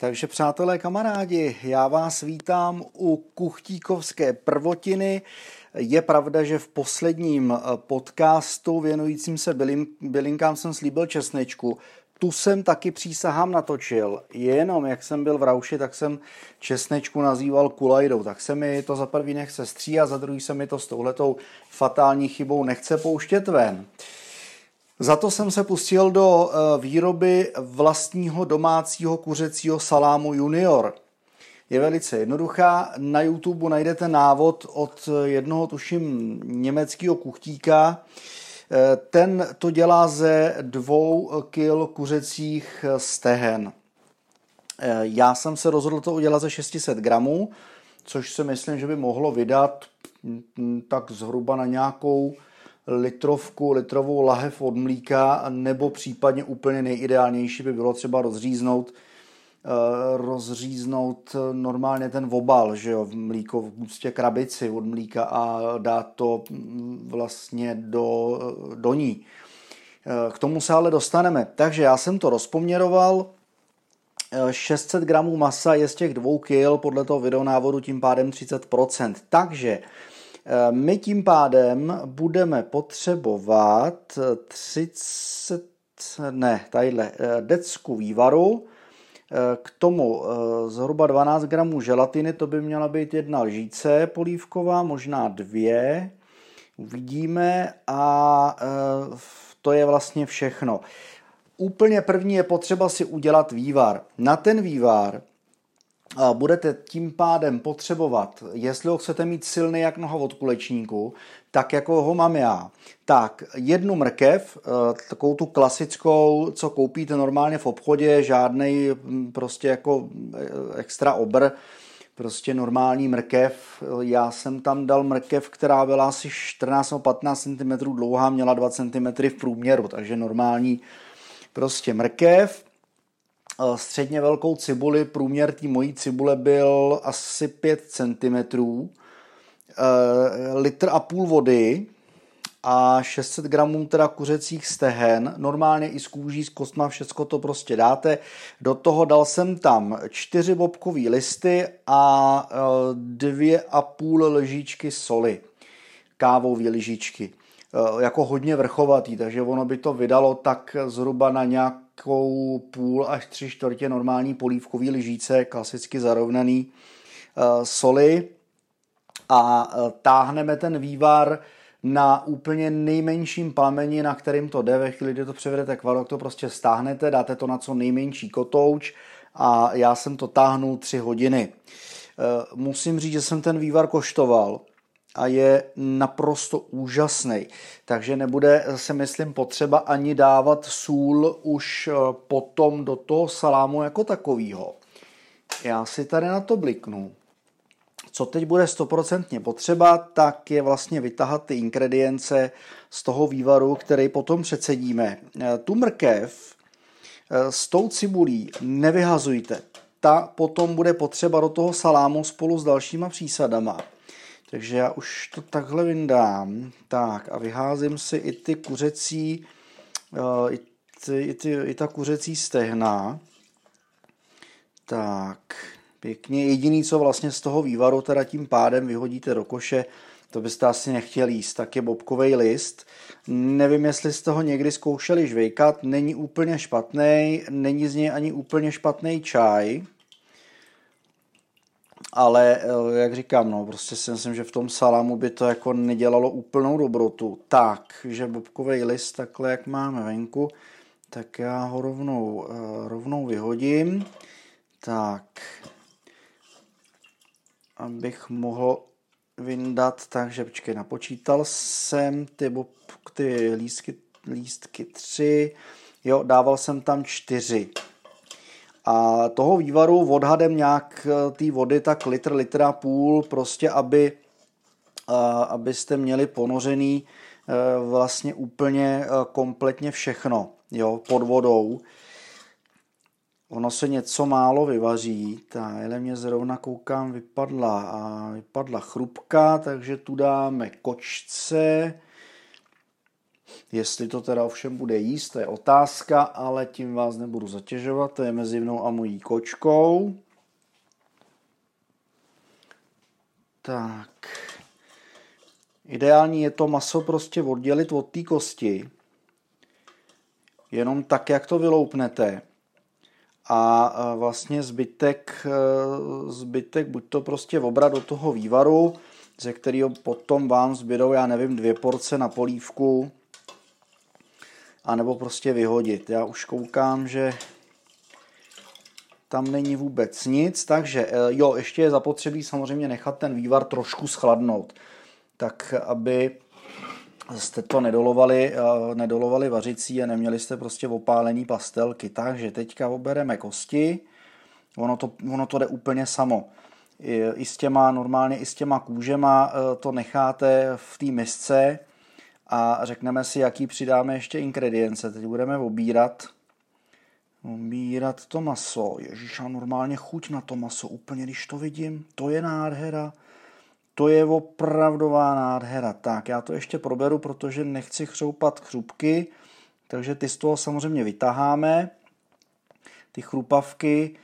Takže přátelé, kamarádi, já vás vítám u Kuchtíkovské prvotiny. Je pravda, že v posledním eh, podcastu věnujícím se bylinkám jsem slíbil česnečku. Tu jsem taky přísahám natočil, jenom jak jsem byl v Rauši, tak jsem česnečku nazýval kulajdou, tak se mi to za prvý nechce stří a za druhý se mi to s touhletou fatální chybou nechce pouštět ven. Uh, za to jsem se pustil do eh, výroby vlastního domácího kuřecího salámu junior. Je velice jednoduchá. Na YouTube najdete návod od jednoho, tuším, německého kuchtíka. Eh, ten to dělá ze dvou kil kuřecích stehen. Eh, já jsem se rozhodl to udělat ze 600 gramů, což si myslím, že by mohlo vydat mm, tak zhruba na nějakou litrovku, litrovou lahev od mlíka, nebo případně úplně nejideálnější by bylo třeba rozříznout eh, rozříznout normálně ten obal, že jo, mlíko v prostě krabici od mlíka a dát to mm, vlastně do, do ní. Eh, k tomu se ale dostaneme. Takže já jsem to rozpoměroval, 600 eh, gramů masa je z těch dvou kil, podle toho videonávodu tím pádem 30%. Takže Eh, my tím pádem budeme potřebovat 30, ne, tadyhle, eh, decku vývaru, eh, k tomu zhruba 12 gramů želatiny, to by měla být jedna lžíce polívková, možná dvě, uvidíme a to je vlastně všechno. Úplně první je potřeba si udělat vývar. Na ten vývar budete tím pádem potřebovat, jestli ho chcete mít silný jak noha od kulečníku, tak jako ho mám já, tak jednu mrkev, eh, takovou tu klasickou, co koupíte normálně v obchodě, žádný hm, prostě jako eh, extra obr, prostě normální mrkev. Já jsem tam dal mrkev, která byla asi 14 nebo 15 cm dlouhá, měla 2 cm v průměru, takže normální prostě mrkev středně velkou cibuli, průměr té mojí cibule byl asi 5 cm, eh, litr a půl vody a 600 gramů teda kuřecích stehen, normálně i z kůží, z kostma, všecko to prostě dáte. Do toho dal jsem tam čtyři bobkový listy a eh, dvě a půl lžičky soli, kávové lžičky. Jako hodně vrchovatý, takže ono by to vydalo tak zhruba na nějak nějakou půl až tři čtvrtě normální polívkový lyžíce, klasicky zarovnaný uh, soli a uh, táhneme ten vývar na úplně nejmenším plameni, na kterým to jde. Ve chvíli, kdy to převedete k varu, to prostě stáhnete, dáte to na co nejmenší kotouč a já jsem to táhnul tři hodiny. Uh, musím říct, že jsem ten vývar koštoval a je naprosto úžasný. Takže nebude se myslím potřeba ani dávat sůl už eh, potom do toho salámu jako takového. Já si tady na to bliknu. Co teď bude stoprocentně potřeba, tak je vlastně vytahat ty ingredience z toho vývaru, který potom předsedíme. Eh, tu mrkev eh, s tou cibulí nevyhazujte. Ta potom bude potřeba do toho salámu spolu s dalšíma přísadama. Takže já už to takhle vyndám. Tak a vyházím si i ty kuřecí, uh, i, ty, i, ty, i ta kuřecí stehna. Tak, pěkně. Jediný, co vlastně z toho vývaru teda tím pádem vyhodíte do koše, to byste asi nechtěli jíst, tak je bobkový list. Nevím, jestli jste ho někdy zkoušeli žvejkat, není úplně špatný, není z něj ani úplně špatný čaj ale eh, jak říkám, no, prostě si myslím, že v tom salámu by to jako nedělalo úplnou dobrotu. Tak, že bobkový list takhle, jak máme venku, tak já ho rovnou, eh, rovnou vyhodím. Tak, abych mohl vyndat, takže počkej, napočítal jsem ty, bob, ty lístky, lístky tři, jo, dával jsem tam čtyři. A toho vývaru odhadem nějak eh, té vody tak litr, litr a půl, prostě aby, eh, abyste měli ponořený eh, vlastně úplně kompletně všechno jo, pod vodou. Ono se něco málo vyvaří. Tahle mě zrovna koukám vypadla a vypadla chrupka, takže tu dáme kočce. Jestli to teda ovšem bude jíst, to je otázka, ale tím vás nebudu zatěžovat, to je mezi mnou a mojí kočkou. Tak. Ideální je to maso prostě oddělit od té kosti. Jenom tak, jak to vyloupnete. A vlastně zbytek, e, zbytek buď to prostě obrat do toho vývaru, ze kterého potom vám zbydou, já nevím, dvě porce na polívku, anebo prostě vyhodit. Já už koukám, že tam není vůbec nic, takže eh, jo, ještě je zapotřebí samozřejmě nechat ten vývar trošku schladnout, tak aby jste to nedolovali, eh, nedolovali vařicí a neměli jste prostě opálený pastelky. Takže teďka obereme kosti, ono to, ono to jde úplně samo. I s těma, normálně i s těma kůžema eh, to necháte v té misce a řekneme si, jaký přidáme ještě ingredience. Teď budeme obírat Obírat to maso. Ježíš, a normálně chuť na to maso úplně, když to vidím. To je nádhera. To je opravdová nádhera. Tak, já to ještě proberu, protože nechci chřoupat chrupky, takže ty z toho samozřejmě vytaháme. Ty chrupavky,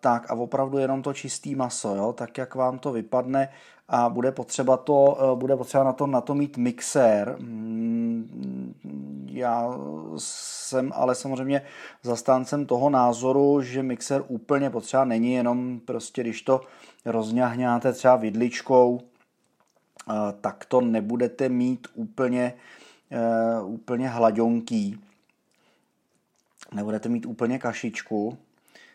tak a opravdu jenom to čistý maso, jo, tak jak vám to vypadne a bude potřeba, to, eh, bude potřeba na to, na to mít mixér. Mm, já jsem ale samozřejmě zastáncem toho názoru, že mixér úplně potřeba není, jenom prostě když to rozňahňáte třeba vidličkou, eh, tak to nebudete mít úplně, eh, úplně hladonký. Nebudete mít úplně kašičku,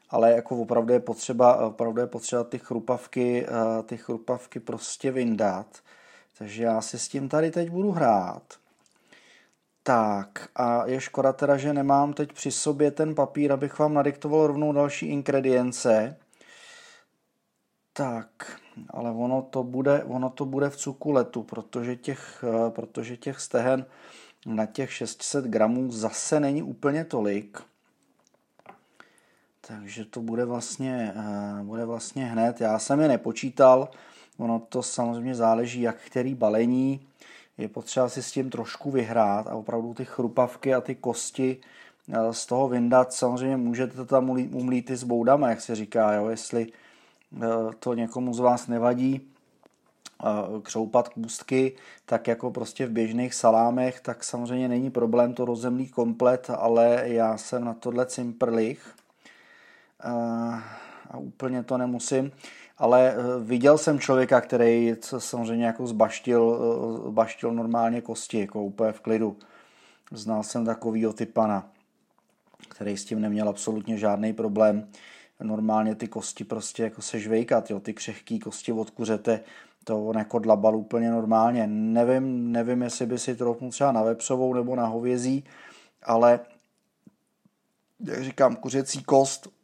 ale jako opravdu je potřeba, opravdu je potřeba ty chrupavky, eh, ty chrupavky prostě vyndat. Takže já si s tím tady teď budu hrát. Tak a je škoda teda, že nemám teď při sobě ten papír, abych vám nadiktoval rovnou další ingredience. Tak, ale ono to bude, ono to bude v cukuletu, protože těch, eh, protože těch stehen na těch 600 gramů zase není úplně tolik. Takže to bude vlastně, eh, bude vlastně hned. Já jsem je nepočítal, ono to samozřejmě záleží, jak který balení. Je potřeba si s tím trošku vyhrát a opravdu ty chrupavky a ty kosti eh, z toho vyndat. Samozřejmě můžete tam umlít i s boudama, jak se říká, jo? jestli eh, to někomu z vás nevadí, křoupat kůstky, tak jako prostě v běžných salámech, tak samozřejmě není problém to rozemlít komplet, ale já jsem na tohle cimprlich a úplně to nemusím, ale e, viděl jsem člověka, který samozřejmě jako zbaštil, e, baštil normálně kosti, jako úplně v klidu. Znal jsem takovýho typana, který s tím neměl absolutně žádný problém. Normálně ty kosti prostě jako sežvejkat, jo, ty křehký kosti od kuřete, to on jako dlabal úplně normálně. Nevím, nevím, jestli by si trochu třeba na vepsovou nebo na hovězí, ale jak říkám, kuřecí kost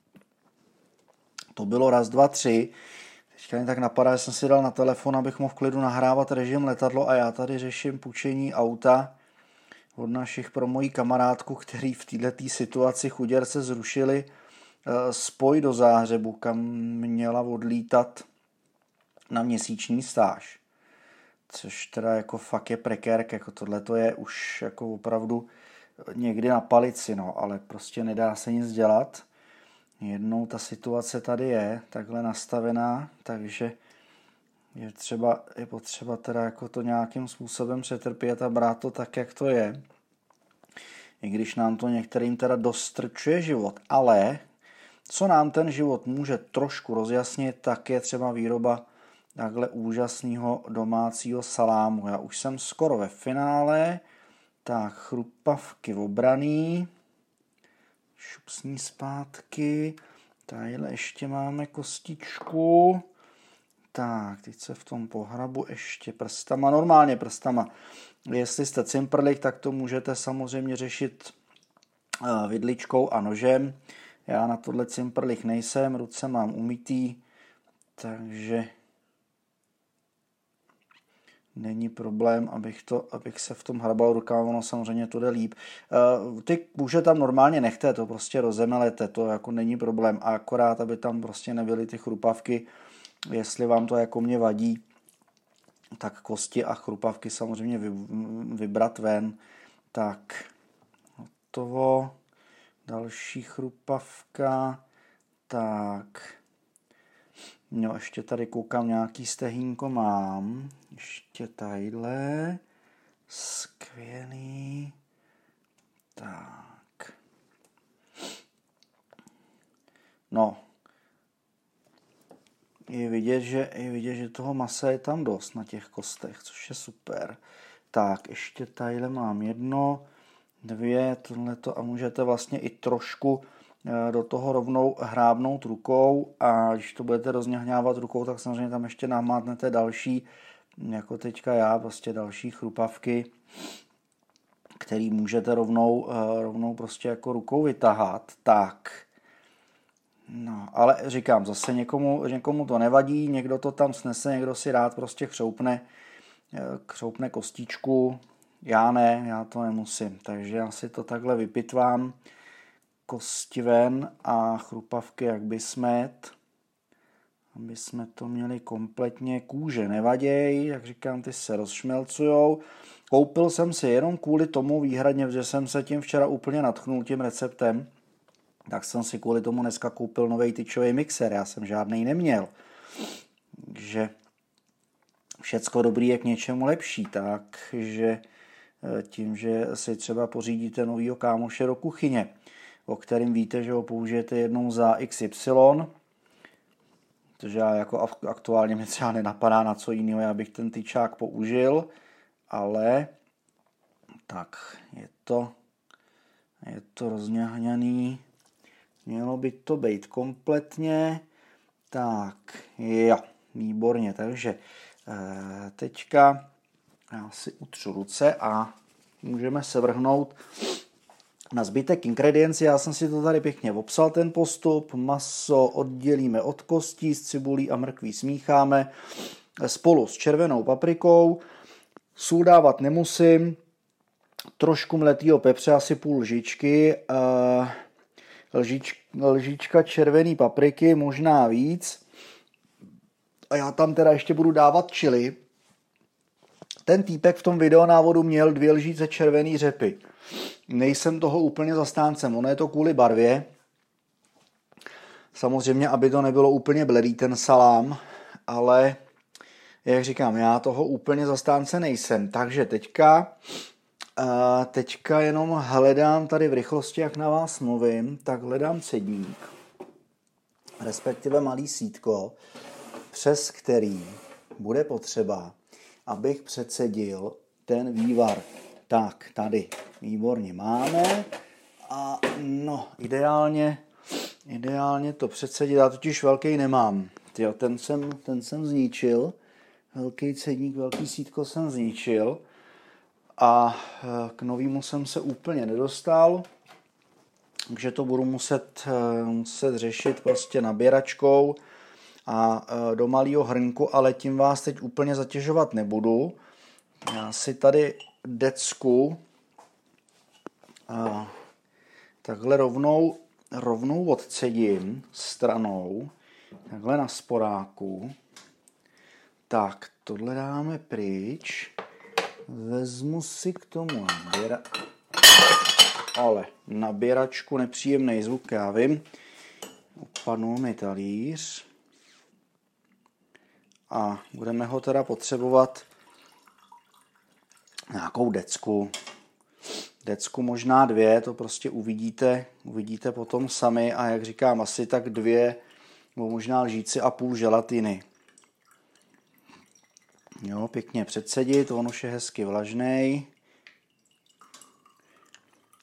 to bylo raz, dva, tři. Teďka mi tak napadá, že jsem si dal na telefon, abych mohl v klidu nahrávat režim letadlo a já tady řeším půjčení auta od našich pro mojí kamarádku, který v této situaci chuděrce zrušili eh, spoj do Záhřebu, kam měla odlítat na měsíční stáž. Což teda jako fakt je prekérk, jako tohle to je už jako opravdu někdy na palici, no, ale prostě nedá se nic dělat. Jednou ta situace tady je takhle nastavená, takže je třeba, je potřeba teda jako to nějakým způsobem přetrpět a brát to tak, jak to je. I když nám to některým teda dostrčuje život, ale co nám ten život může trošku rozjasnit, tak je třeba výroba takhle úžasného domácího salámu. Já už jsem skoro ve finále, tak chrupavky obraný, šupsní zpátky. Tadyhle ještě máme kostičku. Tak, teď se v tom pohrabu ještě prstama, normálně prstama. Jestli jste cimprlik, tak to můžete samozřejmě řešit eh, vidličkou a nožem. Já na tohle cimprlik nejsem, ruce mám umytý, takže není problém, abych, to, abych se v tom hrabal rukama, ono samozřejmě to jde líp. Uh, ty kůže tam normálně nechte, to prostě rozemelete, to jako není problém, a akorát, aby tam prostě nebyly ty chrupavky, jestli vám to jako mě vadí, tak kosti a chrupavky samozřejmě vy, vybrat ven, Tak, hotovo. Další chrupavka. Tak. No, ještě tady koukám, nějaký stehínko mám. Ještě tadyhle. Skvělý. Tak. No. Je vidět, že, je vidět, že toho masa je tam dost na těch kostech, což je super. Tak, ještě tadyhle mám jedno, dvě, tohleto a můžete vlastně i trošku do toho rovnou hrábnout rukou a když to budete rozněhňávat rukou, tak samozřejmě tam ještě namátnete další, jako teďka já, prostě další chrupavky, který můžete rovnou, eh, rovnou prostě jako rukou vytahat. Tak, No, ale říkám, zase někomu, někomu to nevadí, někdo to tam snese, někdo si rád prostě chřoupne, eh, chřoupne kostičku, já ne, já to nemusím, takže já si to takhle vypitvám, kosti ven a chrupavky jak by smet, aby jsme to měli kompletně kůže nevaděj, jak říkám, ty se rozšmelcujou. Koupil jsem si jenom kvůli tomu výhradně, že jsem se tím včera úplně natchnul tím receptem, tak jsem si kvůli tomu dneska koupil nový tyčový mixer, já jsem žádný neměl. Takže všecko dobrý je k něčemu lepší, takže eh, tím, že si třeba pořídíte novýho kámoše do kuchyně, o kterým víte, že ho použijete jednou za XY, protože já jako aktuálně mě třeba nenapadá na co jiného, já bych ten tyčák použil, ale tak je to, je to rozňahňaný, Mělo by to být kompletně. Tak, jo, výborně. Takže eh, teďka já si utřu ruce a můžeme se vrhnout na zbytek ingrediencí. Já jsem si to tady pěkně obsal, ten postup. Maso oddělíme od kostí, s cibulí a mrkví smícháme spolu s červenou paprikou. Sůl dávat nemusím. Trošku mletýho pepře, asi půl lžičky. Eh, lžič, lžička červený papriky, možná víc. A já tam teda ještě budu dávat čili. Ten týpek v tom videonávodu měl dvě lžíce červený řepy. Nejsem toho úplně zastáncem, ono je to kvůli barvě. Samozřejmě, aby to nebylo úplně bledý ten salám, ale jak říkám, já toho úplně zastánce nejsem. Takže teďka a teďka jenom hledám tady v rychlosti, jak na vás mluvím, tak hledám cedník, respektive malý sítko, přes který bude potřeba, abych předsedil ten vývar. Tak, tady, výborně máme. A no, ideálně, ideálně to předsedit, já totiž velký nemám. Tyjo, ten jsem, ten jsem zničil, velký cedník, velký sítko jsem zničil a eh, k novému jsem se úplně nedostal, takže to budu muset, eh, muset řešit prostě naběračkou a eh, do malého hrnku, ale tím vás teď úplně zatěžovat nebudu. Já si tady decku a takhle rovnou, rovnou odcedím stranou, takhle na sporáku. Tak, tohle dáme pryč. Vezmu si k tomu naběra... Ale naběračku nepříjemný zvuk, já vím. Upadnul mi talíř. A budeme ho teda potřebovat nějakou decku. Decku možná dvě, to prostě uvidíte, uvidíte potom sami a jak říkám, asi tak dvě, nebo možná lžíci a půl želatiny. Jo, pěkně předsedit, on už je hezky vlažný.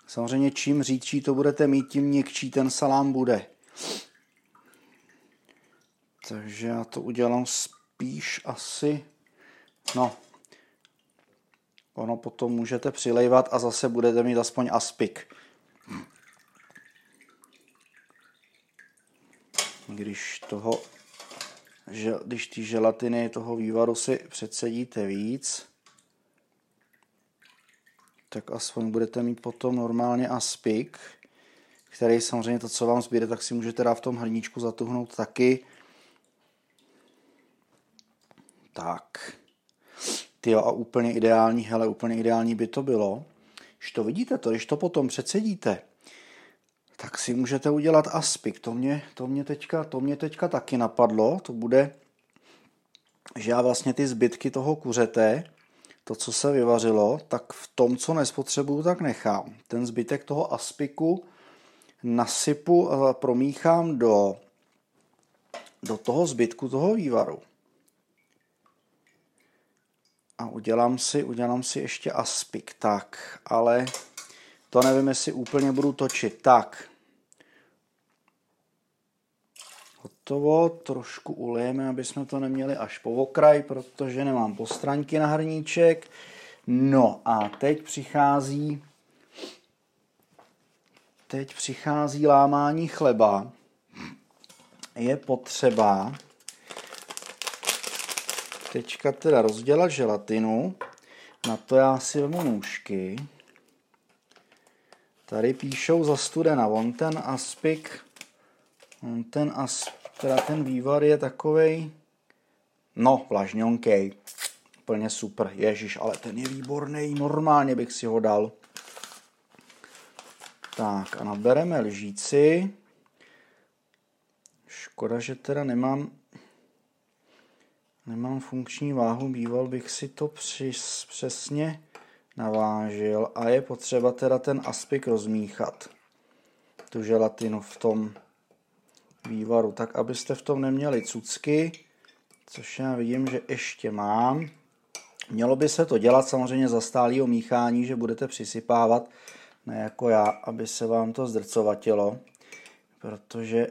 Samozřejmě čím řídčí to budete mít, tím měkčí ten salám bude. Takže já to udělám spíš asi, no, ono potom můžete přilejvat a zase budete mít aspoň aspik. Když toho že když ty želatiny toho vývaru si předsedíte víc, tak aspoň budete mít potom normálně aspik, který samozřejmě to, co vám zbyde, tak si můžete dát v tom hrníčku zatuhnout taky. Tak. Ty a úplně ideální, hele, úplně ideální by to bylo, když to vidíte, to, když to potom předsedíte, tak si můžete udělat aspik. To mě, to mě, teďka, to mě teďka taky napadlo. To bude, že já vlastně ty zbytky toho kuřete, to, co se vyvařilo, tak v tom, co nespotřebuju, tak nechám. Ten zbytek toho aspiku nasypu a promíchám do, do toho zbytku toho vývaru. A udělám si, udělám si ještě aspik. Tak, ale to nevím, jestli úplně budu točit. Tak. Hotovo, trošku ulejeme, aby jsme to neměli až po okraj, protože nemám postraňky na hrníček. No a teď přichází teď přichází lámání chleba. Je potřeba teďka teda rozdělat želatinu. Na to já si vezmu nůžky. Tady píšou za studena. On ten aspik, on ten as, teda ten vývar je takovej, no, vlažňonkej. Plně super. Ježíš, ale ten je výborný. Normálně bych si ho dal. Tak a nabereme lžíci. Škoda, že teda nemám nemám funkční váhu, býval bych si to přis, přesně navážil a je potřeba teda ten aspik rozmíchat, tu želatinu v tom vývaru, tak abyste v tom neměli cucky, což já vidím, že ještě mám. Mělo by se to dělat samozřejmě za stálého míchání, že budete přisypávat, ne jako já, aby se vám to zdrcovatilo, protože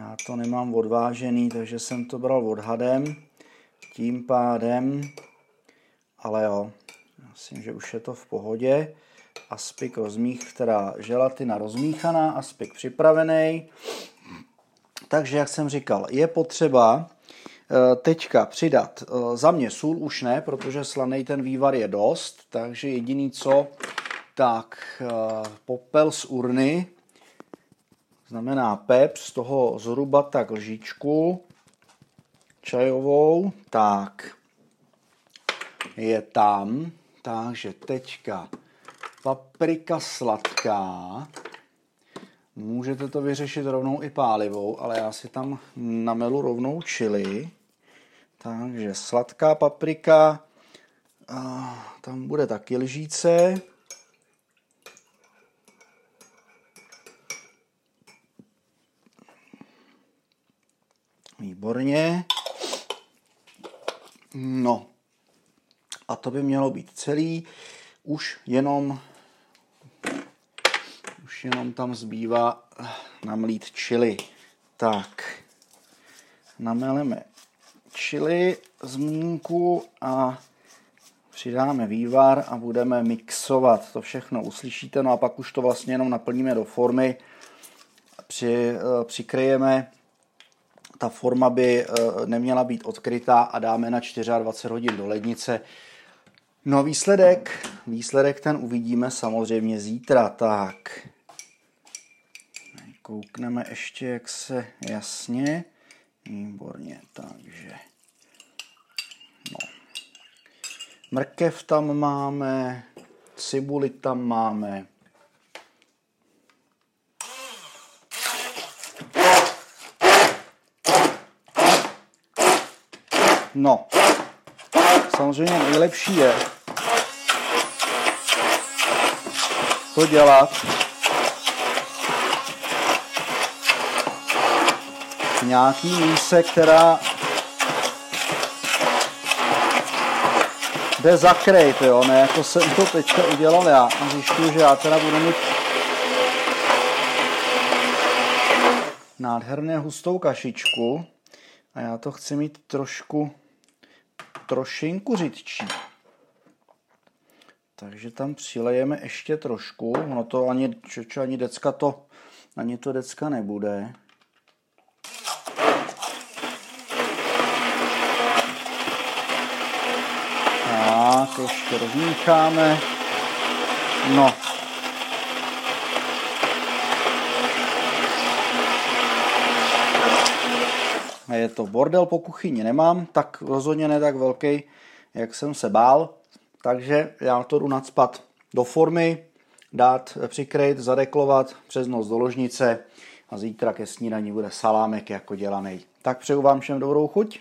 já to nemám odvážený, takže jsem to bral odhadem. Tím pádem, ale jo, myslím, že už je to v pohodě. Aspik rozmích, která želatina rozmíchaná, aspik připravený. Takže, jak jsem říkal, je potřeba eh, teďka přidat eh, za mě sůl už ne, protože slaný ten vývar je dost, takže jediný co, tak eh, popel z urny, znamená pep, z toho zhruba tak lžičku čajovou, tak. Je tam, takže teďka paprika sladká, můžete to vyřešit rovnou i pálivou, ale já si tam namelu rovnou čili, takže sladká paprika, a tam bude taky lžíce, Výborně. No. A to by mělo být celý. Už jenom už jenom tam zbývá namlít čili. Tak. Nameleme čili z mlínku a přidáme vývar a budeme mixovat. To všechno uslyšíte, no a pak už to vlastně jenom naplníme do formy. Při, eh, přikryjeme ta forma by eh, neměla být odkrytá a dáme na 24 hodin do lednice. No a výsledek, výsledek ten uvidíme samozřejmě zítra, tak. Koukneme ještě, jak se jasně. Výborně, takže. No. Mrkev tam máme, cibuli tam máme, No, samozřejmě nejlepší je to dělat v nějaký míse, která jde zakrejt, jo, ne, jako jsem to teďka udělal já. A zjišťuju, že já teda budu mít nádherně hustou kašičku a já to chci mít trošku trošinku řidčí. Takže tam přilejeme ještě trošku. Ono to ani, čo, ani decka to, ani to decka nebude. Tak, ještě rozmícháme. No, je to bordel po kuchyni nemám, tak rozhodně ne tak velký, jak jsem se bál, takže já to jdu nadspat do formy, dát, přikryt, zadeklovat přes noc do ložnice a zítra ke snídaní bude salámek jako dělaný. Tak přeju vám všem dobrou chuť